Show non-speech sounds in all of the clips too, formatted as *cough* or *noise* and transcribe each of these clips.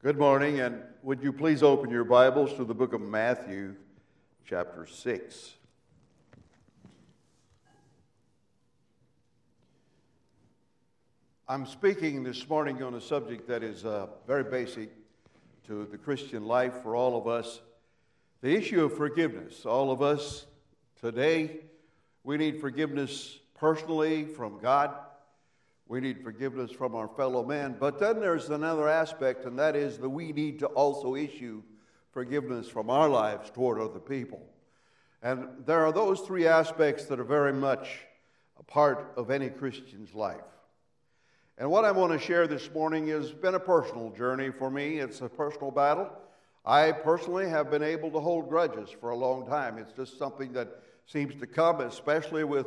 Good morning, and would you please open your Bibles to the book of Matthew, chapter 6. I'm speaking this morning on a subject that is uh, very basic to the Christian life for all of us the issue of forgiveness. All of us today, we need forgiveness personally from God we need forgiveness from our fellow man. But then there's another aspect, and that is that we need to also issue forgiveness from our lives toward other people. And there are those three aspects that are very much a part of any Christian's life. And what I want to share this morning has been a personal journey for me. It's a personal battle. I personally have been able to hold grudges for a long time. It's just something that seems to come, especially with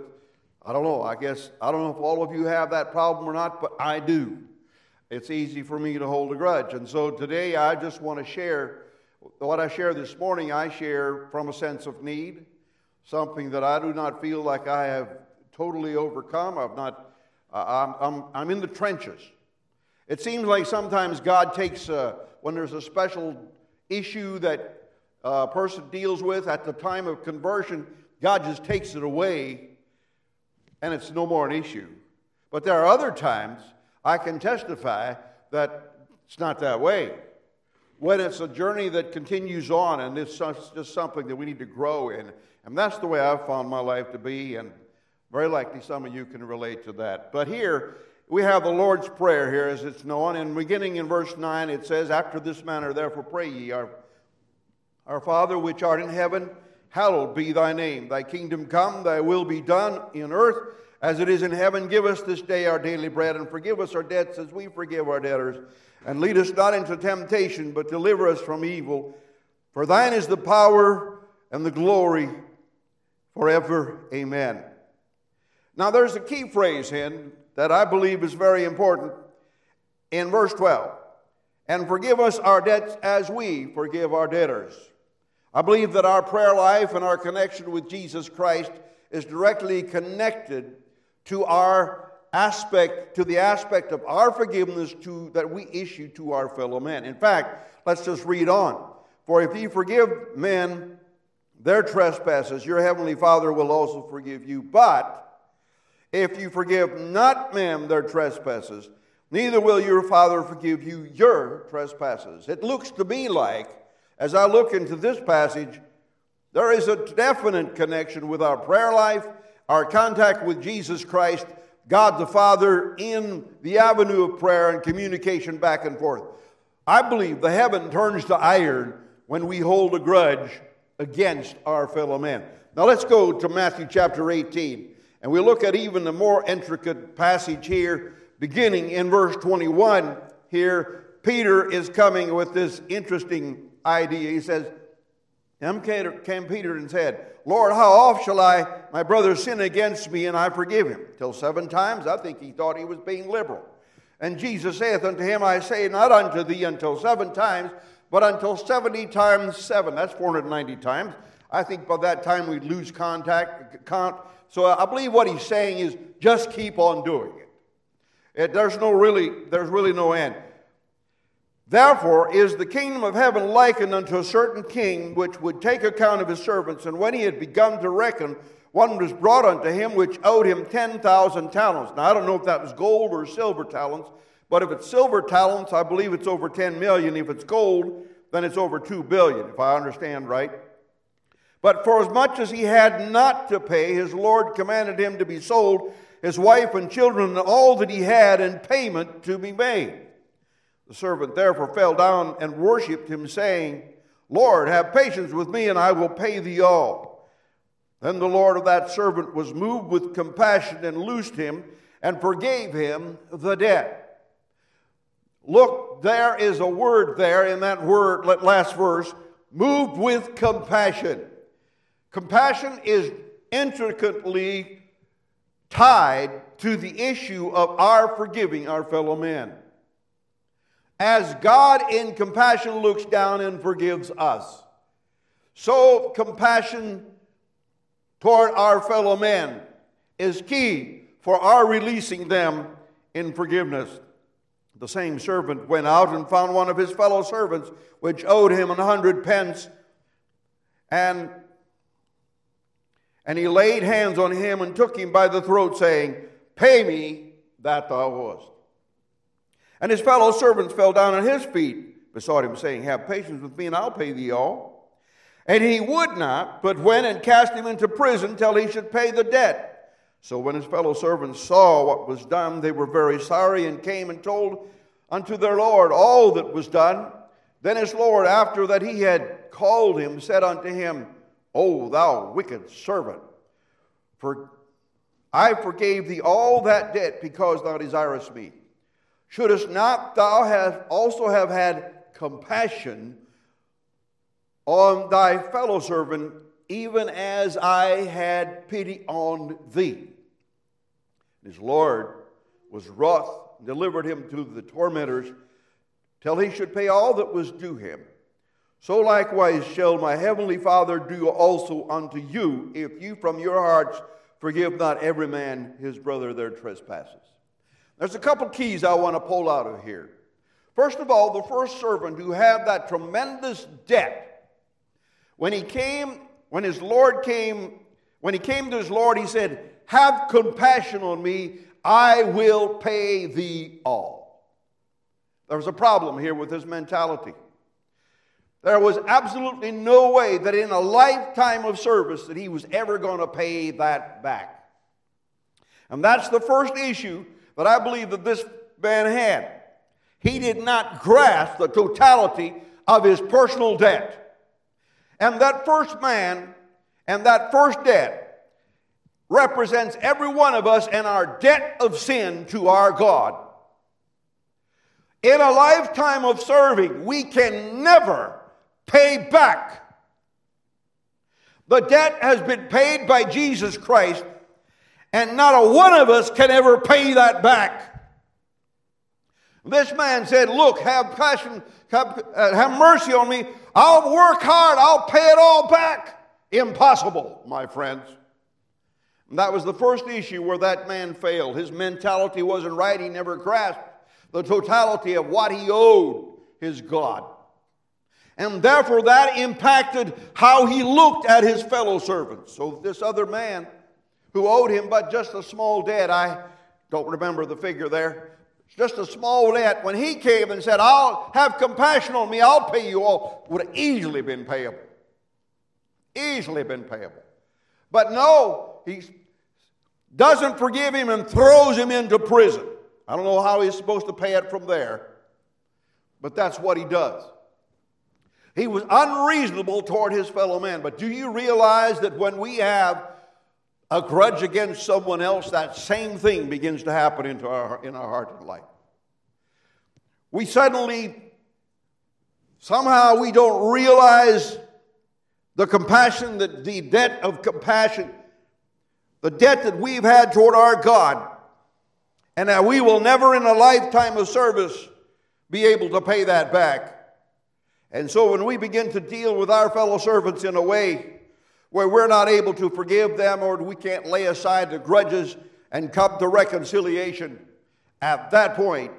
I don't know. I guess, I don't know if all of you have that problem or not, but I do. It's easy for me to hold a grudge. And so today I just want to share what I share this morning, I share from a sense of need, something that I do not feel like I have totally overcome. I've not, I'm, I'm, I'm in the trenches. It seems like sometimes God takes, a, when there's a special issue that a person deals with at the time of conversion, God just takes it away and it's no more an issue. But there are other times I can testify that it's not that way. When it's a journey that continues on and it's just something that we need to grow in. And that's the way I've found my life to be, and very likely some of you can relate to that. But here, we have the Lord's Prayer here as it's known. And beginning in verse 9, it says, After this manner, therefore, pray ye, our, our Father which art in heaven hallowed be thy name. Thy kingdom come, thy will be done in earth as it is in heaven. Give us this day our daily bread, and forgive us our debts as we forgive our debtors. And lead us not into temptation, but deliver us from evil. For thine is the power and the glory forever. Amen. Now, there's a key phrase in that I believe is very important in verse 12. And forgive us our debts as we forgive our debtors. I believe that our prayer life and our connection with Jesus Christ is directly connected to our aspect, to the aspect of our forgiveness to, that we issue to our fellow men. In fact, let's just read on. For if ye forgive men their trespasses, your heavenly Father will also forgive you. But if you forgive not men their trespasses, neither will your Father forgive you your trespasses. It looks to me like as I look into this passage, there is a definite connection with our prayer life, our contact with Jesus Christ, God the Father, in the avenue of prayer and communication back and forth. I believe the heaven turns to iron when we hold a grudge against our fellow men. Now let's go to Matthew chapter 18, and we look at even the more intricate passage here, beginning in verse 21. Here, Peter is coming with this interesting idea. He says, Then came Peter and said, Lord, how oft shall I, my brother, sin against me and I forgive him? Till seven times? I think he thought he was being liberal. And Jesus saith unto him, I say not unto thee until seven times, but until 70 times seven. That's 490 times. I think by that time we'd lose contact, count. So I believe what he's saying is just keep on doing it. it there's no really, there's really no end. Therefore is the kingdom of heaven likened unto a certain king which would take account of his servants. And when he had begun to reckon, one was brought unto him which owed him 10,000 talents. Now, I don't know if that was gold or silver talents, but if it's silver talents, I believe it's over 10 million. If it's gold, then it's over 2 billion, if I understand right. But for as much as he had not to pay, his Lord commanded him to be sold, his wife and children, and all that he had, in payment to be made. The servant therefore fell down and worshipped him, saying, Lord, have patience with me, and I will pay thee all. Then the Lord of that servant was moved with compassion and loosed him and forgave him the debt. Look, there is a word there in that word, last verse, moved with compassion. Compassion is intricately tied to the issue of our forgiving our fellow men as God in compassion looks down and forgives us. So, compassion toward our fellow men is key for our releasing them in forgiveness. the same servant went out and found one of his fellow servants, which owed him an hundred pence, and and he laid hands on him and took him by the throat, saying, Pay me that thou owest. And his fellow servants fell down at his feet, besought him, saying, Have patience with me, and I'll pay thee all. And he would not, but went and cast him into prison till he should pay the debt. So when his fellow servants saw what was done, they were very sorry and came and told unto their Lord all that was done. Then his Lord, after that he had called him, said unto him, O thou wicked servant, for I forgave thee all that debt because thou desirest me. Shouldst not thou have also have had compassion on thy fellow servant, even as I had pity on thee? His Lord was wroth, and delivered him to the tormentors, till he should pay all that was due him. So likewise shall my heavenly Father do also unto you, if you from your hearts forgive not every man his brother their trespasses. There's a couple keys I want to pull out of here. First of all, the first servant who had that tremendous debt, when he came, when his Lord came, when he came to his Lord, he said, Have compassion on me, I will pay thee all. There was a problem here with his mentality. There was absolutely no way that in a lifetime of service that he was ever going to pay that back. And that's the first issue that I believe that this man had. He did not grasp the totality of his personal debt. And that first man and that first debt represents every one of us and our debt of sin to our God. In a lifetime of serving, we can never pay back. The debt has been paid by Jesus Christ, and not a one of us can ever pay that back. This man said, Look, have passion, have, uh, have mercy on me. I'll work hard, I'll pay it all back. Impossible, my friends. And that was the first issue where that man failed. His mentality wasn't right. He never grasped the totality of what he owed his God. And therefore, that impacted how he looked at his fellow servants. So, this other man who owed him but just a small debt, I don't remember the figure there, just a small debt, when he came and said, I'll have compassion on me, I'll pay you all, would have easily been payable. Easily been payable. But no, he doesn't forgive him and throws him into prison. I don't know how he's supposed to pay it from there, but that's what he does. He was unreasonable toward his fellow man. But do you realize that when we have a grudge against someone else, that same thing begins to happen into our, in our heart and life? We suddenly, somehow, we don't realize the compassion, the, the debt of compassion, the debt that we've had toward our God, and that we will never in a lifetime of service be able to pay that back. And so when we begin to deal with our fellow servants in a way where we're not able to forgive them or we can't lay aside the grudges and come to reconciliation, at that point,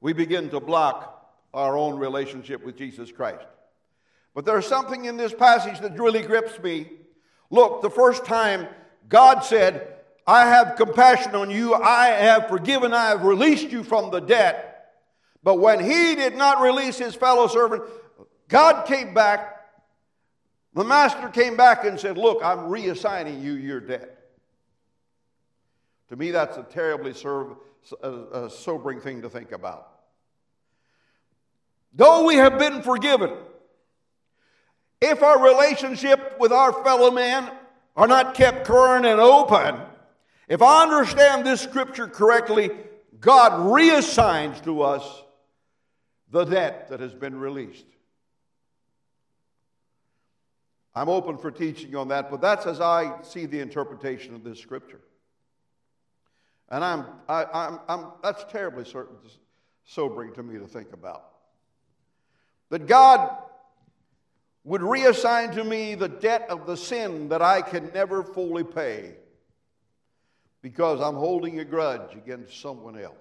we begin to block our own relationship with Jesus Christ. But there's something in this passage that really grips me. Look, the first time God said, I have compassion on you, I have forgiven, I have released you from the debt. But when he did not release his fellow servant, God came back. The master came back and said, Look, I'm reassigning you your debt. To me, that's a terribly serve, a, a sobering thing to think about. Though we have been forgiven, if our relationship with our fellow man are not kept current and open, if I understand this scripture correctly, God reassigns to us the debt that has been released. I'm open for teaching on that, but that's as I see the interpretation of this scripture. And I'm, I, I'm, I'm, that's terribly certain, sobering to me to think about. That God would reassign to me the debt of the sin that I can never fully pay because I'm holding a grudge against someone else.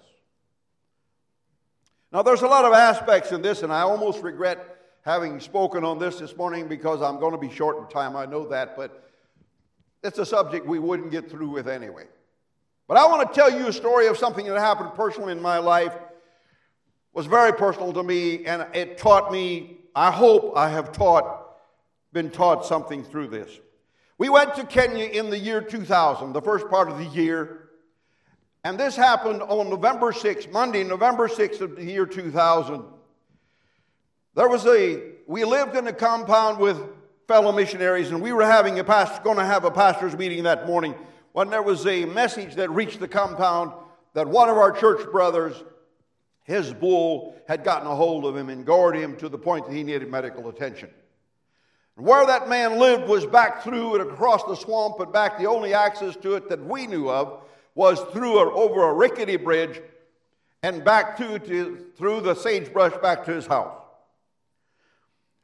Now, there's a lot of aspects in this, and I almost regret having spoken on this this morning because I'm going to be short in time. I know that, but it's a subject we wouldn't get through with anyway. But I want to tell you a story of something that happened personally in my life. Was very personal to me, and it taught me. I hope I have taught, been taught something through this. We went to Kenya in the year 2000, the first part of the year. And this happened on November 6th, Monday, November 6th of the year 2000. There was a, we lived in a compound with fellow missionaries, and we were having a pastor, going to have a pastor's meeting that morning when there was a message that reached the compound that one of our church brothers, his bull, had gotten a hold of him and gored him to the point that he needed medical attention. Where that man lived was back through and across the swamp and back. The only access to it that we knew of was through or over a rickety bridge and back to, to, through the sagebrush back to his house.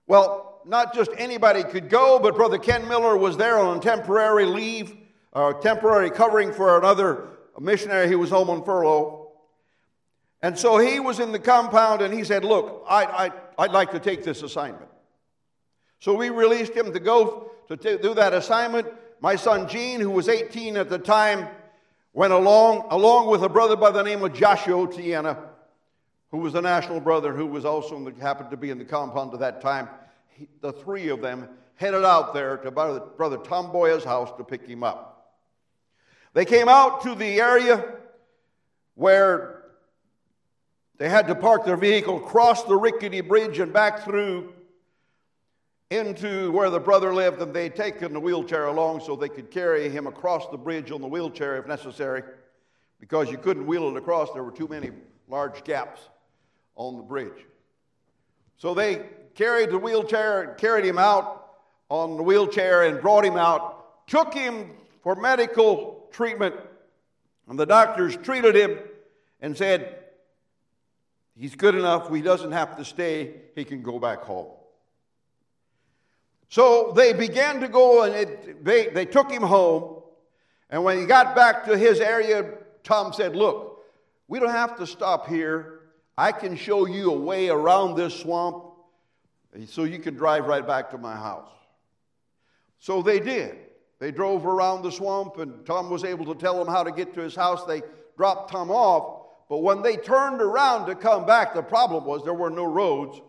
Well, not just anybody could go, but Brother Ken Miller was there on temporary leave, or uh, temporary covering for another missionary who was home on furlough. And so he was in the compound and he said, Look, I, I, I'd like to take this assignment. So we released him to go to t- do that assignment. My son Gene, who was 18 at the time, went along, along with a brother by the name of Joshua Otieno, who was a national brother who was also the, happened to be in the compound at that time. He, the three of them headed out there to brother, brother Tom Boya's house to pick him up. They came out to the area where they had to park their vehicle, cross the rickety bridge, and back through into where the brother lived, and they'd taken the wheelchair along so they could carry him across the bridge on the wheelchair if necessary, because you couldn't wheel it across. There were too many large gaps on the bridge. So they carried the wheelchair, carried him out on the wheelchair, and brought him out, took him for medical treatment, and the doctors treated him and said, He's good enough. He doesn't have to stay. He can go back home. So they began to go and it, they, they took him home. And when he got back to his area, Tom said, Look, we don't have to stop here. I can show you a way around this swamp so you can drive right back to my house. So they did. They drove around the swamp, and Tom was able to tell them how to get to his house. They dropped Tom off, but when they turned around to come back, the problem was there were no roads.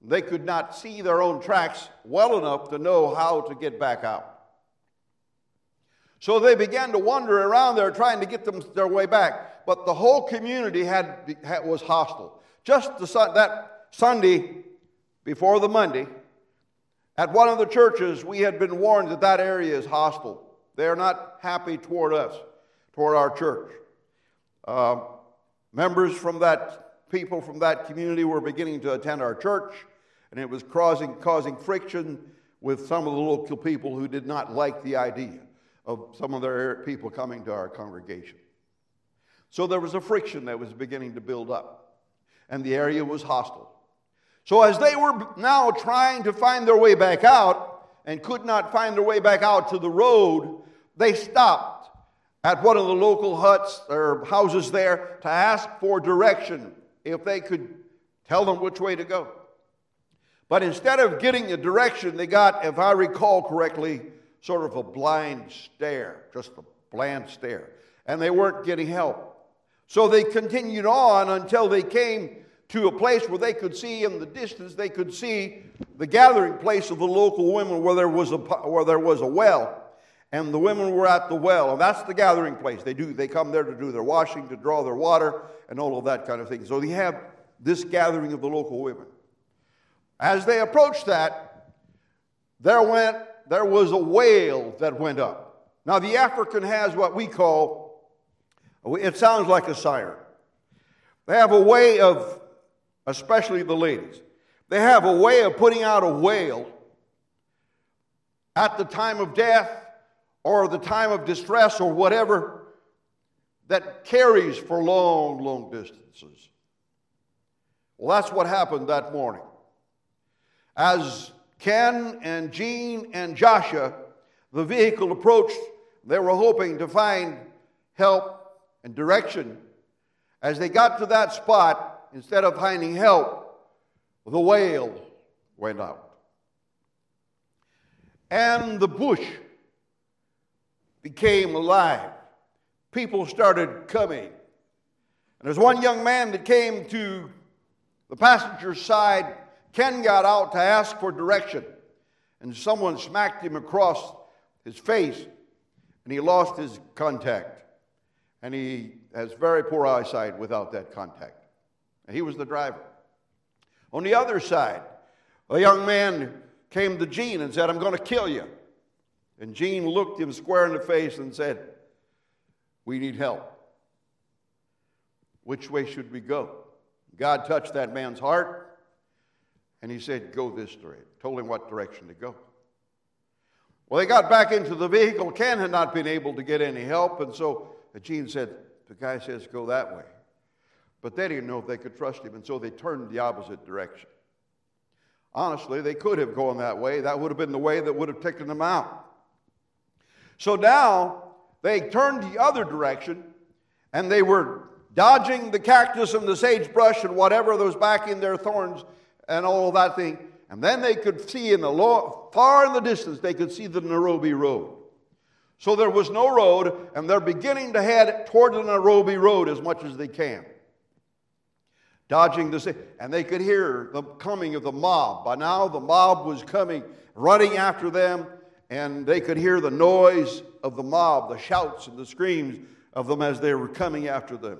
They could not see their own tracks well enough to know how to get back out. So they began to wander around there trying to get them their way back. But the whole community had, had was hostile. Just the, that Sunday before the Monday, at one of the churches, we had been warned that that area is hostile. They are not happy toward us, toward our church. Uh, members from that people from that community were beginning to attend our church, and it was causing, causing friction with some of the local people who did not like the idea of some of their people coming to our congregation. So there was a friction that was beginning to build up, and the area was hostile. So as they were now trying to find their way back out and could not find their way back out to the road, they stopped at one of the local huts or houses there to ask for direction if they could tell them which way to go. But instead of getting a direction, they got, if I recall correctly, sort of a blind stare, just a bland stare. And they weren't getting help. So they continued on until they came to a place where they could see in the distance, they could see the gathering place of the local women where there was a, where there was a well. And the women were at the well, and that's the gathering place. They do they come there to do their washing, to draw their water, and all of that kind of thing. So they have this gathering of the local women. As they approached that, there went there was a wail that went up. Now the African has what we call it sounds like a siren. They have a way of, especially the ladies, they have a way of putting out a wail at the time of death or the time of distress or whatever that carries for long, long distances. Well, that's what happened that morning. As Ken and Gene and Joshua, the vehicle approached, they were hoping to find help and direction. As they got to that spot, instead of finding help, the wail went out. And the bush became alive. People started coming. And there's one young man that came to the passenger's side. Ken got out to ask for direction, and someone smacked him across his face, and he lost his contact. And he has very poor eyesight without that contact. And he was the driver. On the other side, a young man came to Gene and said, I'm going to kill you. And Gene looked him square in the face and said, We need help. Which way should we go? God touched that man's heart, and he said, Go this direction. Told him what direction to go. Well, they got back into the vehicle. Ken had not been able to get any help, and so Gene said, The guy says, Go that way. But they didn't know if they could trust him, and so they turned the opposite direction. Honestly, they could have gone that way. That would have been the way that would have taken them out. So now they turned the other direction and they were dodging the cactus and the sagebrush and whatever was back in their thorns and all that thing. And then they could see in the low, far in the distance, they could see the Nairobi Road. So there was no road, and they're beginning to head toward the Nairobi Road as much as they can. Dodging the, and they could hear the coming of the mob. By now, the mob was coming, running after them, and they could hear the noise of the mob, the shouts and the screams of them as they were coming after them.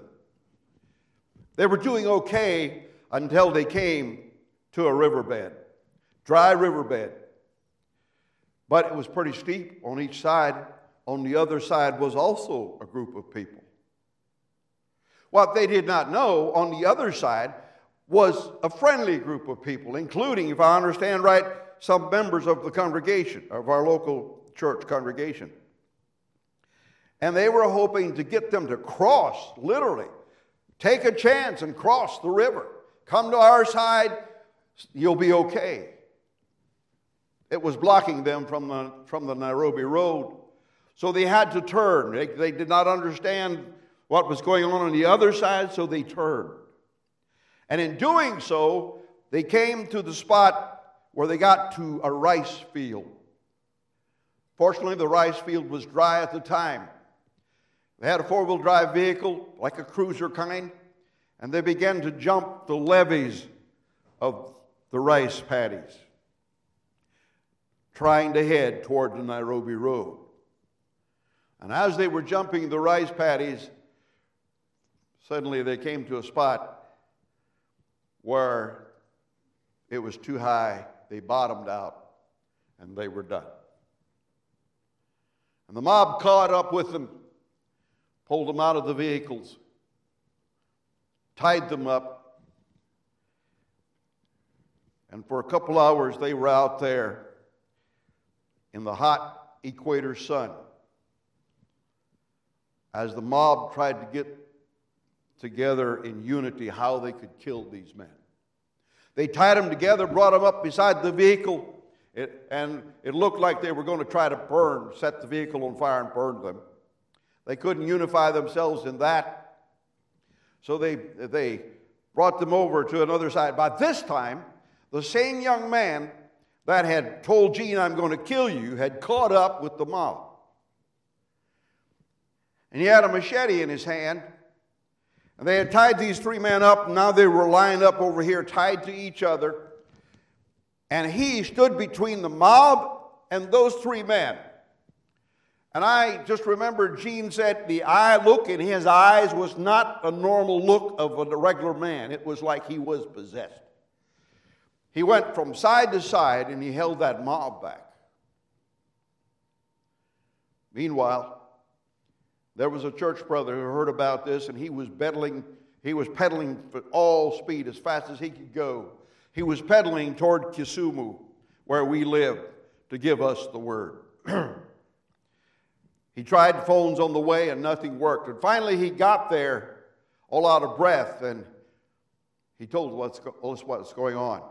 They were doing okay until they came to a riverbed, dry riverbed. But it was pretty steep on each side. On the other side was also a group of people. What they did not know on the other side was a friendly group of people, including, if I understand right, some members of the congregation, of our local church congregation. And they were hoping to get them to cross, literally, take a chance and cross the river. Come to our side, you'll be okay. It was blocking them from the, from the Nairobi Road. So they had to turn. They, they did not understand what was going on on the other side, so they turned. And in doing so, they came to the spot where they got to a rice field. Fortunately, the rice field was dry at the time. They had a four wheel drive vehicle, like a cruiser kind, and they began to jump the levees of the rice paddies, trying to head toward the Nairobi Road. And as they were jumping the rice paddies, suddenly they came to a spot where it was too high they bottomed out and they were done. And the mob caught up with them, pulled them out of the vehicles, tied them up, and for a couple hours they were out there in the hot equator sun as the mob tried to get together in unity how they could kill these men. They tied them together, brought them up beside the vehicle, it, and it looked like they were going to try to burn, set the vehicle on fire and burn them. They couldn't unify themselves in that. So they, they brought them over to another side. By this time, the same young man that had told Gene, I'm going to kill you, had caught up with the mob. And he had a machete in his hand, and they had tied these three men up, and now they were lined up over here, tied to each other. And he stood between the mob and those three men. And I just remember Gene said the eye look in his eyes was not a normal look of a regular man. It was like he was possessed. He went from side to side and he held that mob back. Meanwhile, there was a church brother who heard about this, and he was pedaling, he was pedaling for all speed as fast as he could go. He was pedaling toward Kisumu, where we live, to give us the word. *clears throat* he tried phones on the way, and nothing worked. And finally, he got there, all out of breath, and he told us what's going on.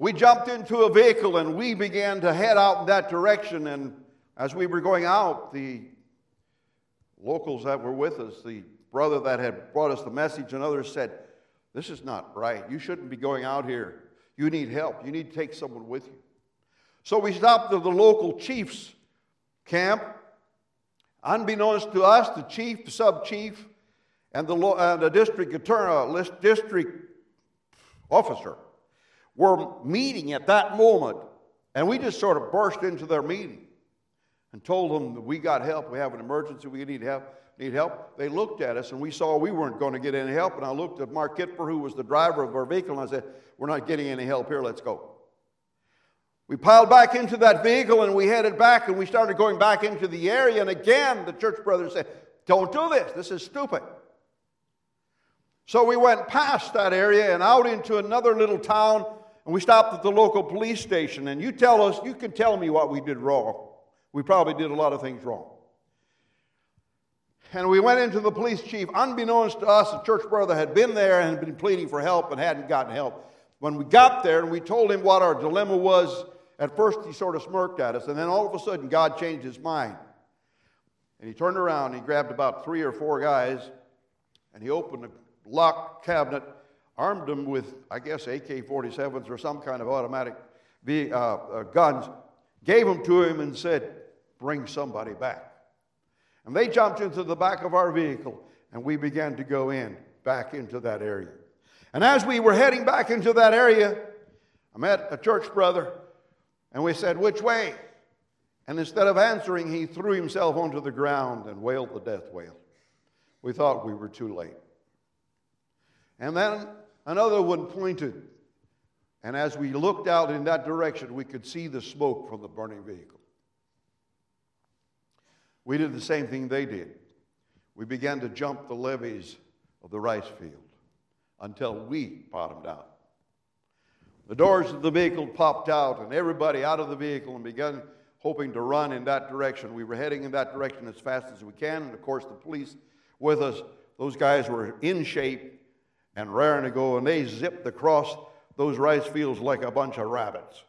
We jumped into a vehicle and we began to head out in that direction. And as we were going out, the locals that were with us, the brother that had brought us the message, and others said, This is not right. You shouldn't be going out here. You need help. You need to take someone with you. So we stopped at the local chief's camp. Unbeknownst to us, the chief, the sub chief, and the, and the district attorney, uh, district officer were meeting at that moment. And we just sort of burst into their meeting and told them that we got help. We have an emergency. We need help. Need help. They looked at us and we saw we weren't going to get any help. And I looked at Mark Kitfer, who was the driver of our vehicle, and I said, We're not getting any help here. Let's go. We piled back into that vehicle and we headed back and we started going back into the area. And again, the church brothers said, Don't do this. This is stupid. So we went past that area and out into another little town and we stopped at the local police station. And you tell us, you can tell me what we did wrong. We probably did a lot of things wrong. And we went into the police chief. Unbeknownst to us, a church brother had been there and had been pleading for help and hadn't gotten help. When we got there and we told him what our dilemma was, at first, he sort of smirked at us, and then all of a sudden, God changed his mind. And he turned around, and he grabbed about three or four guys, and he opened a locked cabinet, armed them with, I guess, AK 47s or some kind of automatic uh, uh, guns, gave them to him, and said, Bring somebody back. And they jumped into the back of our vehicle, and we began to go in back into that area. And as we were heading back into that area, I met a church brother and we said, Which way? And instead of answering, he threw himself onto the ground and wailed the death wail. We thought we were too late. And then another one pointed. And as we looked out in that direction, we could see the smoke from the burning vehicle. We did the same thing they did. We began to jump the levees of the rice field until we bottomed out. The doors of the vehicle popped out, and everybody out of the vehicle and began hoping to run in that direction. We were heading in that direction as fast as we can, and of course, the police with us, those guys were in shape and raring to go, and they zipped across those rice fields like a bunch of rabbits.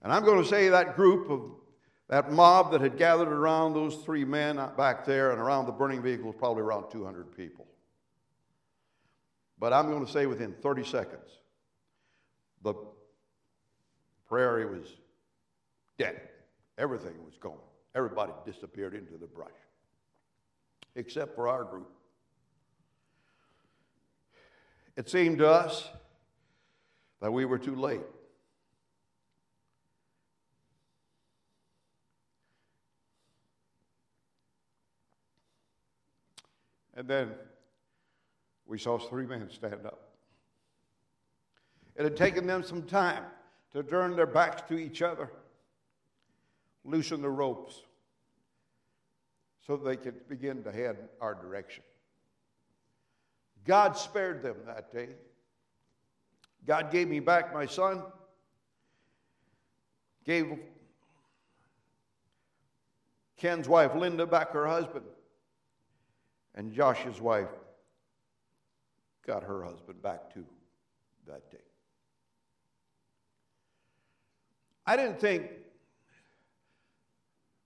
And I'm going to say that group of that mob that had gathered around those three men back there and around the burning vehicle was probably around 200 people. But I'm going to say within 30 seconds, the prairie was dead. Everything was gone. Everybody disappeared into the brush, except for our group. It seemed to us that we were too late. And then we saw three men stand up. It had taken them some time to turn their backs to each other, loosen the ropes, so they could begin to head our direction. God spared them that day. God gave me back my son, gave Ken's wife Linda back her husband, and Josh's wife got her husband back too that day. I didn't think,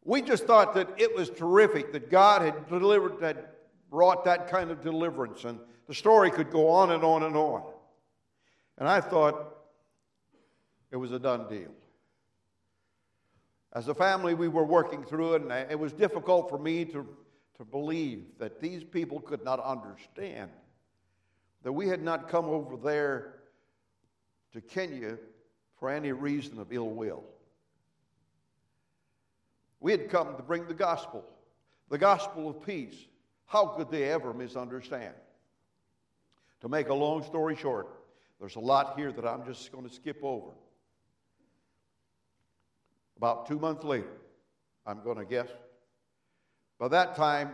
we just thought that it was terrific that God had delivered, had brought that kind of deliverance, and the story could go on and on and on. And I thought it was a done deal. As a family, we were working through it, and it was difficult for me to, to believe that these people could not understand that we had not come over there to Kenya for any reason of ill will. We had come to bring the gospel, the gospel of peace. How could they ever misunderstand? To make a long story short, there's a lot here that I'm just going to skip over. About two months later, I'm going to guess, by that time,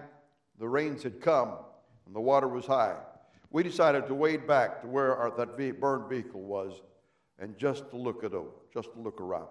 the rains had come and the water was high. We decided to wade back to where our, that burned vehicle was and just to look it over, just to look around.